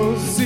Deus.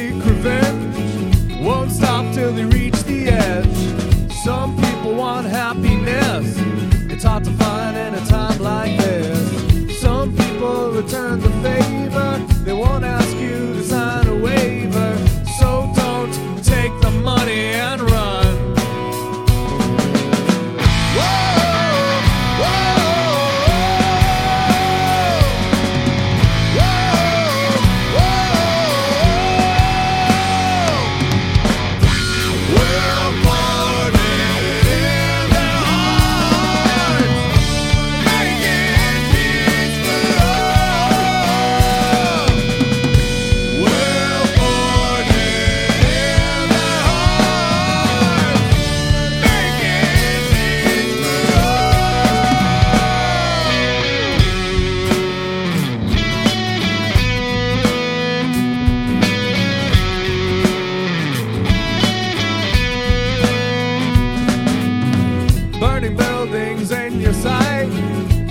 in your sight.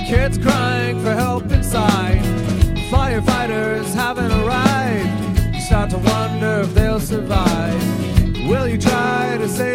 Kids crying for help inside. Firefighters haven't arrived. You start to wonder if they'll survive. Will you try to save?